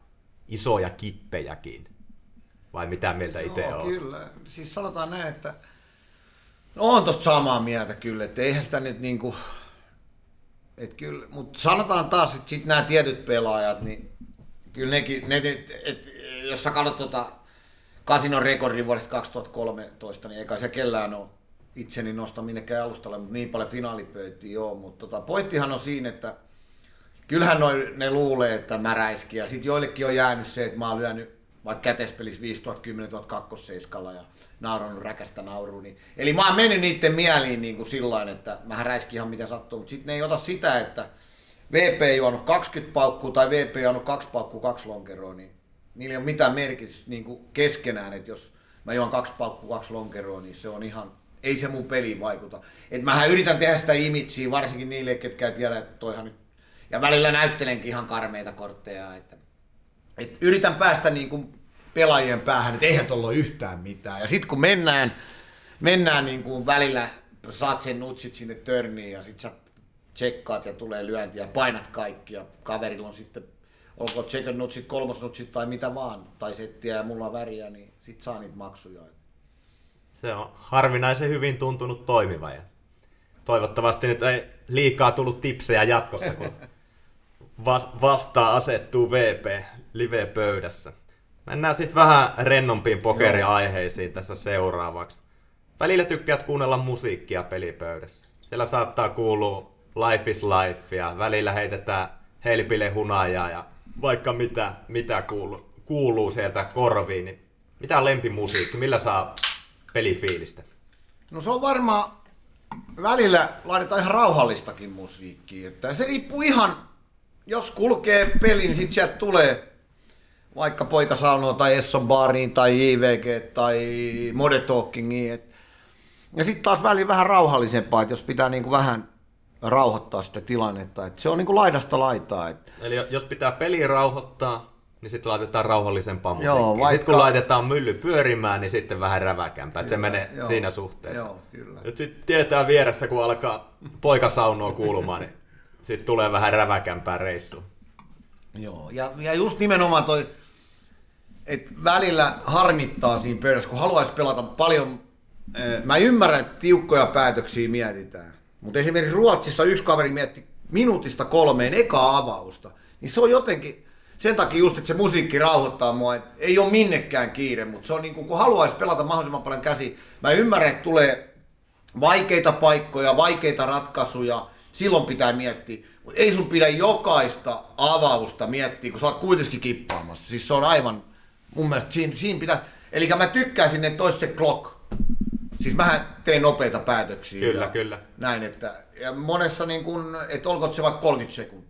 isoja kippejäkin. Vai mitä mieltä itse Joo, olet? kyllä. Siis sanotaan näin, että no on tosta samaa mieltä kyllä, että eihän sitä nyt niinku, et kyllä, mutta sanotaan taas, että sit nämä tietyt pelaajat, niin kyllä nekin, ne, et, et, jos sä katsot tota Kasinon rekordin vuodesta 2013, niin eikä se kellään ole itseni nosta minnekään alustalle, mutta niin paljon finaalipöytiä joo, mutta tota, pointtihan on siinä, että kyllähän noi, ne luulee, että mä räiskin, ja sitten joillekin on jäänyt se, että mä oon lyönyt vaikka kätespelissä 5010 10 kakkoseiskalla ja nauranut räkästä nauruun. Niin. Eli mä oon mennyt niiden mieliin niin kuin sillain, että mä räiskin ihan mitä sattuu, mutta sitten ne ei ota sitä, että VP juonut 20 paukkua tai VP juonut 2 paukkua, kaksi lonkeroa, niin niillä ei ole mitään merkitystä niin keskenään, että jos mä juon kaksi paukkua, kaksi lonkeroa, niin se on ihan, ei se mun peliin vaikuta. Et mähän yritän tehdä sitä imitsiä, varsinkin niille, ketkä ei tiedä, että toihan nyt, ja välillä näyttelenkin ihan karmeita kortteja, että et yritän päästä niin kuin pelaajien päähän, että eihän tuolla ole yhtään mitään. Ja sitten kun mennään, mennään niin kuin välillä, saat sen nutsit sinne törniin ja sitten sä tsekkaat ja tulee lyönti ja painat kaikki ja kaverilla on sitten, olko checkon nutsit, kolmosnutsit tai mitä vaan, tai settiä ja mulla on väriä, niin sit saa niitä maksuja. Se on harvinaisen hyvin tuntunut toimiva. Ja toivottavasti nyt ei liikaa tullut tipsejä jatkossa, kun vastaan asettuu VP live-pöydässä. Mennään sitten vähän rennompiin pokeriaiheisiin tässä seuraavaksi. Välillä tykkäät kuunnella musiikkia pelipöydässä. Siellä saattaa kuulua Life is Life ja välillä heitetään helpille hunajaa ja vaikka mitä, mitä kuuluu, kuuluu sieltä korviin. Niin mitä lempimusiikki? Millä saa pelifiilistä? No se on varmaan, välillä laitetaan ihan rauhallistakin musiikkia. Että se riippuu ihan, jos kulkee peli, niin sit sieltä tulee vaikka poika sanoo tai Esson baariin tai JVG tai Mode Talkingiin. Et. Ja sitten taas väliin vähän rauhallisempaa, että jos pitää niinku vähän rauhoittaa sitä tilannetta. Et se on niinku laidasta laitaa. Et. Eli jos pitää peli rauhoittaa, niin sitten laitetaan rauhallisempaa musiikkia. Joo, vaikka... Sitten kun laitetaan mylly pyörimään, niin sitten vähän räväkämpää. Se menee joo. siinä suhteessa. Joo, kyllä. Sitten tietää vieressä, kun alkaa poika saunoa kuulumaan, niin sitten tulee vähän räväkämpää reissua. Joo, ja, ja just nimenomaan toi, että välillä harmittaa siinä pöydässä, kun haluaisi pelata paljon. eh, Mä ymmärrän, että tiukkoja päätöksiä mietitään. Mutta esimerkiksi Ruotsissa yksi kaveri mietti minuutista kolmeen ekaa avausta. Niin se on jotenkin, sen takia just, että se musiikki rauhoittaa mua, että ei ole minnekään kiire, mutta se on niin kuin, kun haluaisi pelata mahdollisimman paljon käsi. Mä ymmärrän, että tulee vaikeita paikkoja, vaikeita ratkaisuja, silloin pitää miettiä. Mutta ei sun pidä jokaista avausta miettiä, kun sä oot kuitenkin kippaamassa. Siis se on aivan, mun mielestä siinä, siinä pitää, eli mä tykkäisin, että olisi se clock. Siis mähän teen nopeita päätöksiä. Kyllä, ja kyllä. Näin, että ja monessa niin kun, että olkoon se vaikka 30 sekuntia.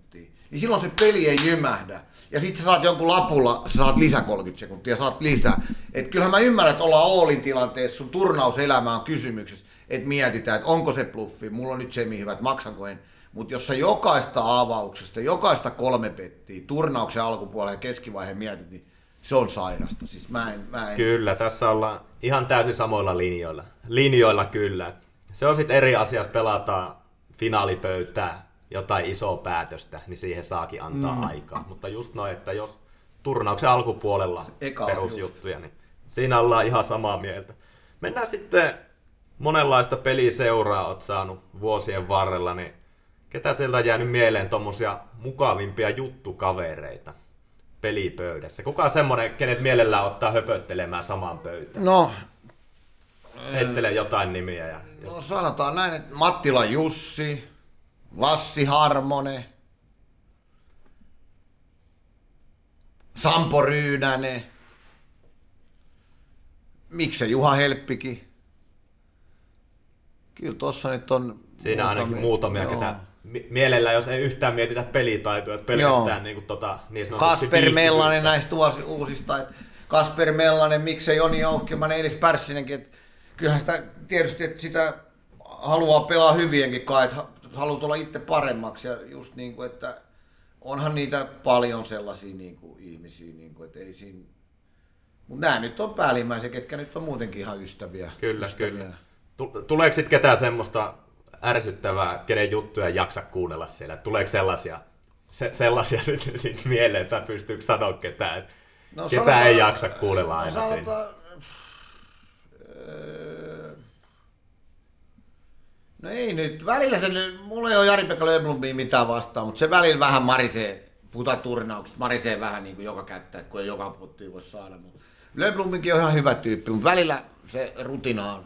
Niin silloin se peli ei jymähdä. Ja sitten sä saat jonkun lapulla, sä saat lisä 30 sekuntia, saat lisää. Et kyllähän mä ymmärrän, että ollaan Oolin tilanteessa, sun turnauselämä on kysymyksessä, että mietitään, että onko se bluffi, mulla on nyt semi hyvä, että maksanko en. Mutta jos sä jokaista avauksesta, jokaista kolme pettiä, turnauksen alkupuolella ja keskivaiheen mietit, niin se on sairasta. Siis mä en, mä en, Kyllä, tässä ollaan ihan täysin samoilla linjoilla. Linjoilla kyllä. Se on sitten eri asia, jos pelataan finaalipöytää, jotain isoa päätöstä, niin siihen saakin antaa mm. aikaa. Mutta just noin, että jos turnauksen alkupuolella Eka perusjuttuja, niin siinä ollaan ihan samaa mieltä. Mennään sitten monenlaista peliseuraa oot saanut vuosien varrella, niin ketä sieltä on jäänyt mieleen tuommoisia mukavimpia juttukavereita pelipöydässä? Kuka on semmoinen, kenet mielellään ottaa höpöttelemään samaan pöytään? No, Heittele jotain nimiä. Ja jos... no sanotaan näin, että Mattila Jussi, Lassi Harmonen, Sampo Ryynänen, miksei Juha Helppikin. Kyllä tossa nyt on Siinä ainakin muutamia, joo. ketä mi- mielellään, jos ei yhtään mietitä pelitaitoja, että pelkästään niin, kuin, tota, niin sanotusti Kasper. Mellanen näistä uusi- uusista, että Kasper Mellanen, miksei Joni Joukkimanen, Elis Pärssinenkin, että kyllähän sitä tietysti, että sitä haluaa pelaa hyvienkin kai, että ha- haluaa tulla itse paremmaksi ja just niin kuin, että onhan niitä paljon sellaisia niin kuin, ihmisiä, niin kuin, että ei siinä... Mutta nämä nyt on päällimmäisiä, ketkä nyt on muutenkin ihan ystäviä. Kyllä, ystäviä. kyllä. Tu- Tuleeko sitten ketään semmoista ärsyttävää, kenen juttuja jaksa kuunnella siellä? Tuleeko sellaisia, se, sellaisia sitten sit mieleen, että pystyykö sanoa ketään, että no, ketä sanotaan, ei jaksa kuunnella aina no, sanotaan, öö, No ei nyt, välillä se, mulla ei ole Jari-Pekka Löblumia mitään vastaan, mutta se välillä vähän marisee, puhutaan turnauksista, marisee vähän niin kuin joka kättä, että kun ei joka pottia voi saada. Mutta Löbluminkin on ihan hyvä tyyppi, mutta välillä se rutina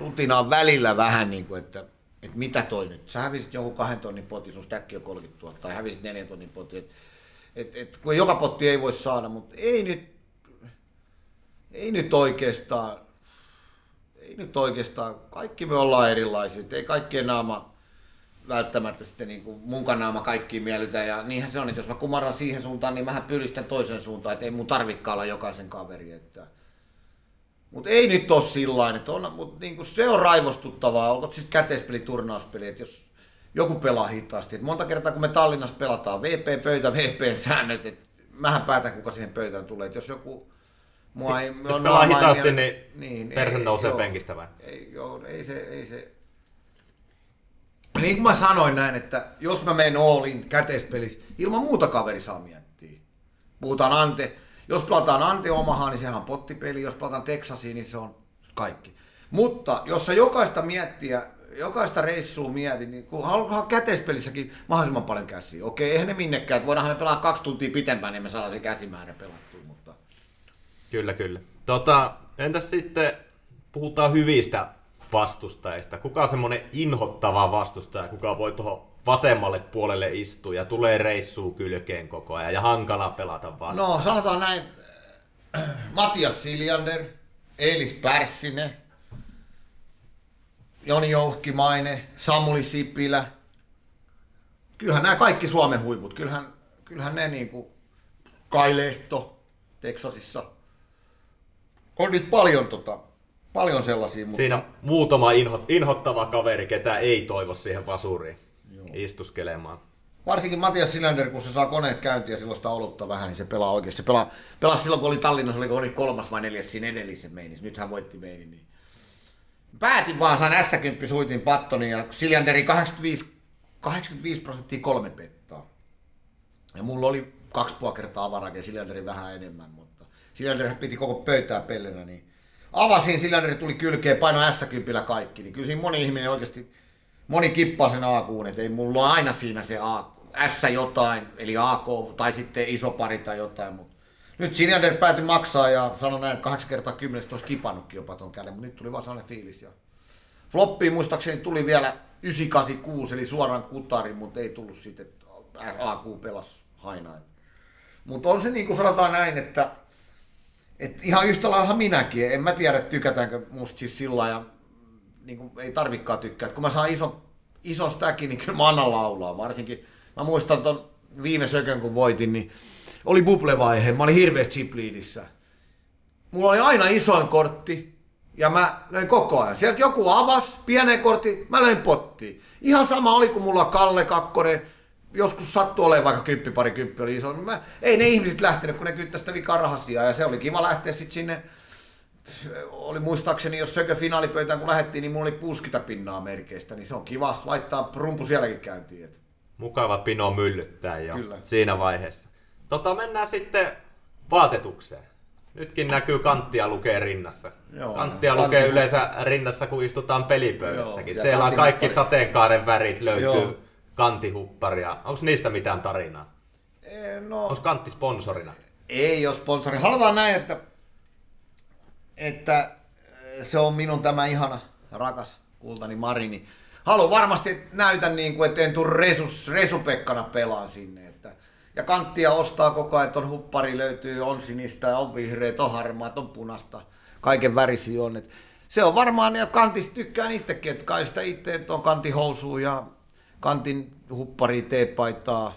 rutina on välillä vähän niin kuin, että, että mitä toi nyt. Sä hävisit jonkun kahden tonnin potin, sun stäkki on 30 000, tai hävisit neljän tonnin potin. Et, et, et, kun joka potti ei voi saada, mutta ei nyt, ei nyt oikeastaan, ei nyt oikeastaan, kaikki me ollaan erilaisia, ei kaikkien naama välttämättä sitten niin kuin munkan naama kaikkiin miellytä ja niinhän se on, että jos mä kumaran siihen suuntaan, niin mähän pylistän toiseen suuntaan, että ei mun tarvikaan olla jokaisen kaveri. Että... Mutta ei nyt ole sillä että on, mutta niin kuin se on raivostuttavaa, olkoon siis käteispeli, turnauspeli, että jos joku pelaa hitaasti. Et monta kertaa kun me Tallinnassa pelataan VP-pöytä, VP-säännöt, että mähän päätän kuka siihen pöytään tulee. Et jos joku Mua ei, Jos pelaa hitaasti, niin, niin perhe nousee joo, penkistä vai? Ei, joo, ei se, ei se. Niin kuin mä sanoin näin, että jos mä menen Oolin käteispelissä, ilman muuta kaveri saa miettiä. Puhutaan Ante, jos pelataan Ante Omahaan, niin sehän on pottipeli. Jos pelataan Texasiin, niin se on kaikki. Mutta jos sä jokaista miettiä, jokaista reissua mietin, niin kun haluaa käteispelissäkin mahdollisimman paljon käsiä. Okei, eihän ne minnekään, voidaanhan me pelaa kaksi tuntia pitempään, niin me saadaan se käsimäärä pelattua. Kyllä, kyllä. Tota, entäs sitten puhutaan hyvistä vastustajista. Kuka on semmoinen inhottava vastustaja, kuka voi tuohon vasemmalle puolelle istua ja tulee reissuun kylkeen koko ajan ja hankala pelata vastaan? No sanotaan näin, Matias Siljander, Elis Pärssinen, Joni Jouhkimainen, Samuli Sipilä. Kyllähän nämä kaikki Suomen huiput, kyllähän, kyllähän ne niin kuin Kai Lehto Texasissa – on nyt paljon, tota, paljon sellaisia. Mutta... Siinä muutama inho, inhottava kaveri, ketä ei toivo siihen vasuriin Joo. istuskelemaan. Varsinkin Matias Silander, kun se saa koneet käyntiä silloin sitä olutta vähän, niin se pelaa oikeasti. Se pelaa, pelaa silloin, kun oli Tallinnassa, oli, oli kolmas vai neljäs siinä edellisen meinissä. Nyt hän voitti meinin. Niin. Päätin vaan, sain S10 suitin pattoni ja Silanderi 85, 85 prosenttia kolme pettaa. Ja mulla oli kaksi puoli kertaa avarake, Silanderi vähän enemmän. Mutta Silander piti koko pöytää pellenä, niin avasin, Silander tuli kylkeen, paino s kaikki, niin kyllä siinä moni ihminen oikeasti, moni kippaa sen akuun, että ei mulla aina siinä se A, S jotain, eli AK, tai sitten iso pari tai jotain, mutta nyt Silander päätyi maksaa ja sanoi näin, että 8 kertaa 10 olisi kipannutkin jopa ton käden, mutta nyt tuli vaan sellainen fiilis. Ja floppiin muistaakseni tuli vielä 986, eli suoraan kutari, mutta ei tullut siitä, että AQ pelasi hainaa. Mutta on se niin kuin sanotaan näin, että et ihan yhtä lailla minäkin. En mä tiedä, tykätäänkö musta siis sillä ja niin kuin, ei tarvikaan tykkää. Et kun mä saan ison, ison stackin, niin kyllä mä annan laulaa. Varsinkin, mä muistan ton viime sökön, kun voitin, niin oli buble-vaihe. Mä olin hirveästi chip leadissä. Mulla oli aina isoin kortti, ja mä löin koko ajan. Sieltä joku avas, pienen kortti, mä löin pottiin. Ihan sama oli kuin mulla Kalle Kakkonen, joskus sattui olemaan vaikka kymppi, pari kymppi oli iso. Mä, ei ne ihmiset lähtenyt, kun ne kyttäisi sitä vikarahasia. Ja se oli kiva lähteä sitten sinne. Oli muistaakseni, jos sökö finaalipöytään kun lähdettiin, niin mulla oli 60 pinnaa merkeistä. Niin se on kiva laittaa rumpu sielläkin käyntiin. Et. Mukava pino myllyttää jo Kyllä. siinä vaiheessa. Tota, mennään sitten vaatetukseen. Nytkin näkyy kanttia lukee rinnassa. Joo, kanttia no, lukee yleensä rinnassa, kun istutaan pelipöydässäkin. Joo, Siellä on kaikki sateenkaaren värit löytyy. Joo kantihupparia. Onko niistä mitään tarinaa? No, Onko kantti sponsorina? Ei ole sponsorina. Sanotaan näin, että, että se on minun tämä ihana, rakas kultani Marini. Haluan varmasti näytä niin kuin, että en tule resus, resupekkana pelaan sinne. Että, ja kanttia ostaa koko ajan, että on huppari löytyy, on sinistä, on vihreä, on harmaa, on punasta. Kaiken värisi on. Että se on varmaan, ja kantista tykkään itsekin, että kai sitä itse, että on kantihousuun ja kantin huppari, teepaitaa.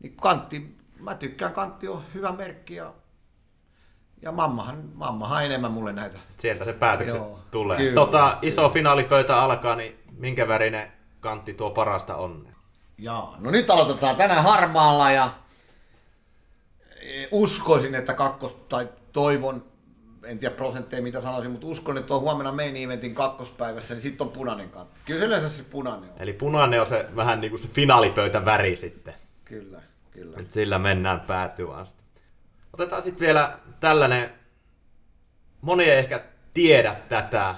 Niin kantti, mä tykkään, kantti on hyvä merkki ja, ja mammahan, mammahan enemmän mulle näitä. Sieltä se päätökset Joo, tulee. Kyllä, tota, iso kyllä. finaalipöytä alkaa, niin minkä värinen kantti tuo parasta onnea? Jaa, no nyt aloitetaan tänään harmaalla ja e, uskoisin, että kakkos, tai toivon, en tiedä prosentteja mitä sanoisin, mutta uskon, että on huomenna main eventin kakkospäivässä, niin sitten on punainen kantti. Kyllä se yleensä se punainen on. Eli punainen on se vähän niin kuin se finaalipöytä väri sitten. Kyllä, kyllä. Et sillä mennään päätyä asti. Otetaan sitten vielä tällainen, moni ei ehkä tiedä tätä,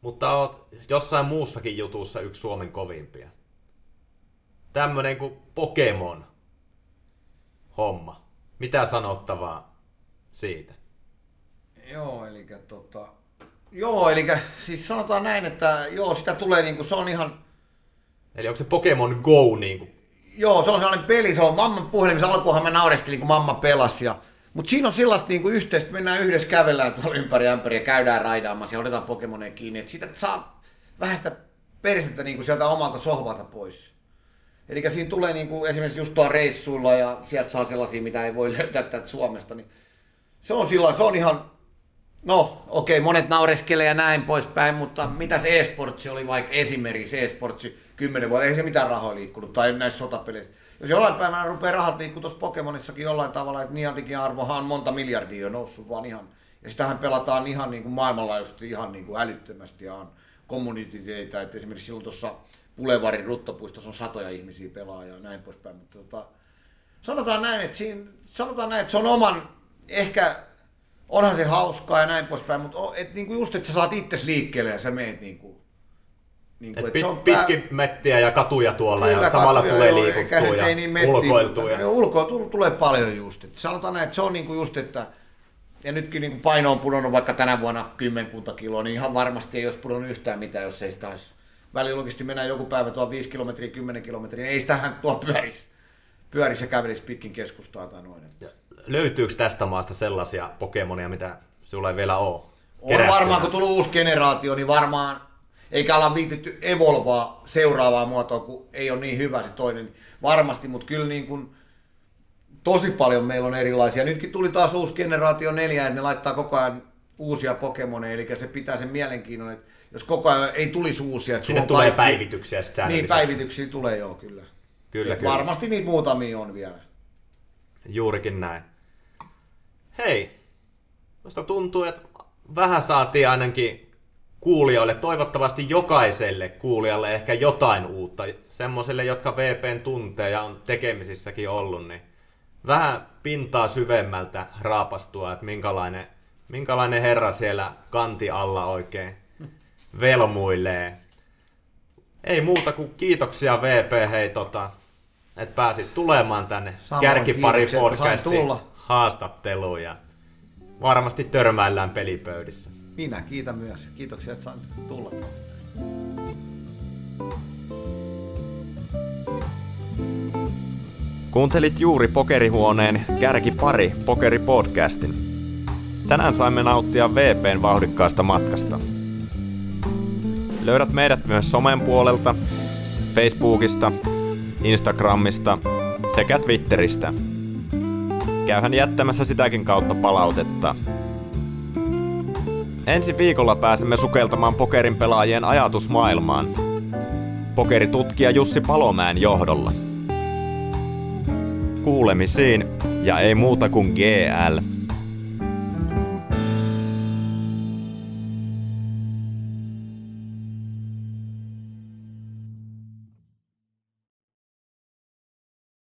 mutta oot jossain muussakin jutussa yksi Suomen kovimpia. Tämmönen kuin Pokemon homma. Mitä sanottavaa siitä? Joo, eli tota... Joo, eli siis sanotaan näin, että joo, sitä tulee niinku, se on ihan... Eli onko se Pokemon Go niinku? Joo, se on sellainen peli, se on mamman puhelimessa, alkuunhan mä naureskelin, kun mamma pelasi ja mutta siinä on sellaista niinku yhteistä, mennään yhdessä kävellään tuolla ympäri ämpäri ja käydään raidaamassa ja otetaan Pokemoneja kiinni. Että siitä saa vähän sitä persettä niinku sieltä omalta sohvalta pois. Eli siinä tulee niinku esimerkiksi just tuolla reissuilla ja sieltä saa sellaisia, mitä ei voi löytää täältä Suomesta. Niin se on sillä se on ihan, no okei, okay, monet naureskelee ja näin poispäin, mutta mitä se e-sportsi oli vaikka esimerkiksi e-sportsi kymmenen vuotta, ei se mitään rahoja liikkunut tai näissä sotapeleissä jos jollain päivänä rupeaa rahat liikkuu tuossa Pokemonissakin jollain tavalla, että Niantikin arvohan on monta miljardia jo noussut vaan ihan, ja sitähän pelataan ihan niin kuin maailmanlaajuisesti ihan niin kuin älyttömästi ja on kommuniteita, että esimerkiksi silloin tuossa Pulevarin ruttopuistossa on satoja ihmisiä pelaa ja näin poispäin, mutta tota, sanotaan näin, että siinä, sanotaan näin, että se on oman, ehkä onhan se hauskaa ja näin poispäin, mutta et, niin kuin just, että sä saat itse liikkeelle ja sä meet niin kuin, niin kuin, pit, on pitkin pää... mettiä ja katuja tuolla Kyllä, ja samalla katuja, tulee joo, liikuttua ja niin ulkoiltua. Ja... Ulkoa tulee paljon just. Että sanotaan näin, että se on niin kuin just, että ja nytkin niin kuin paino on pudonnut vaikka tänä vuonna kymmenkunta kiloa, niin ihan varmasti ei olisi pudonnut yhtään mitään, jos ei sitä olisi välilogisesti mennään joku päivä tuo 5 kilometriä, 10 kilometriä, niin ei sitähän tuo pyörisi, pyörisi ja kävelisi pitkin keskustaa tai noin. Ja löytyykö tästä maasta sellaisia Pokemonia, mitä sulla ei vielä ole? On varmaan, kun tullut uusi generaatio, niin varmaan eikä olla viitetty evolvaa seuraavaa muotoa, kun ei ole niin hyvä se toinen varmasti, mutta kyllä niin kuin tosi paljon meillä on erilaisia. Nytkin tuli taas uusi generaatio neljä, että ne laittaa koko ajan uusia Pokemoneja, eli se pitää sen mielenkiinnon, että jos koko ajan ei tulisi uusia. Että Sinne tulee kaikki... päivityksiä sitten Niin, päivityksiä tulee joo, kyllä. Kyllä, kyllä. Varmasti niitä muutamia on vielä. Juurikin näin. Hei, musta tuntuu, että vähän saatiin ainakin kuulijoille, toivottavasti jokaiselle kuulijalle ehkä jotain uutta, semmoiselle, jotka VPn tuntee ja on tekemisissäkin ollut, niin vähän pintaa syvemmältä raapastua, että minkälainen, minkälainen herra siellä kanti alla oikein velmuilee. Ei muuta kuin kiitoksia VP, hei tota, että pääsit tulemaan tänne Kärkipari podcastin haastatteluun ja varmasti törmäillään pelipöydissä. Minä kiitän myös. Kiitoksia, että sain tulla. Kuuntelit juuri Pokerihuoneen Kärkipari Pokeri-podcastin. Tänään saimme nauttia VPn vauhdikkaasta matkasta. Löydät meidät myös somen puolelta, Facebookista, Instagramista sekä Twitteristä. Käyhän jättämässä sitäkin kautta palautetta Ensi viikolla pääsemme sukeltamaan pokerin pelaajien ajatusmaailmaan. Pokeritutkija Jussi Palomäen johdolla. Kuulemisiin ja ei muuta kuin GL.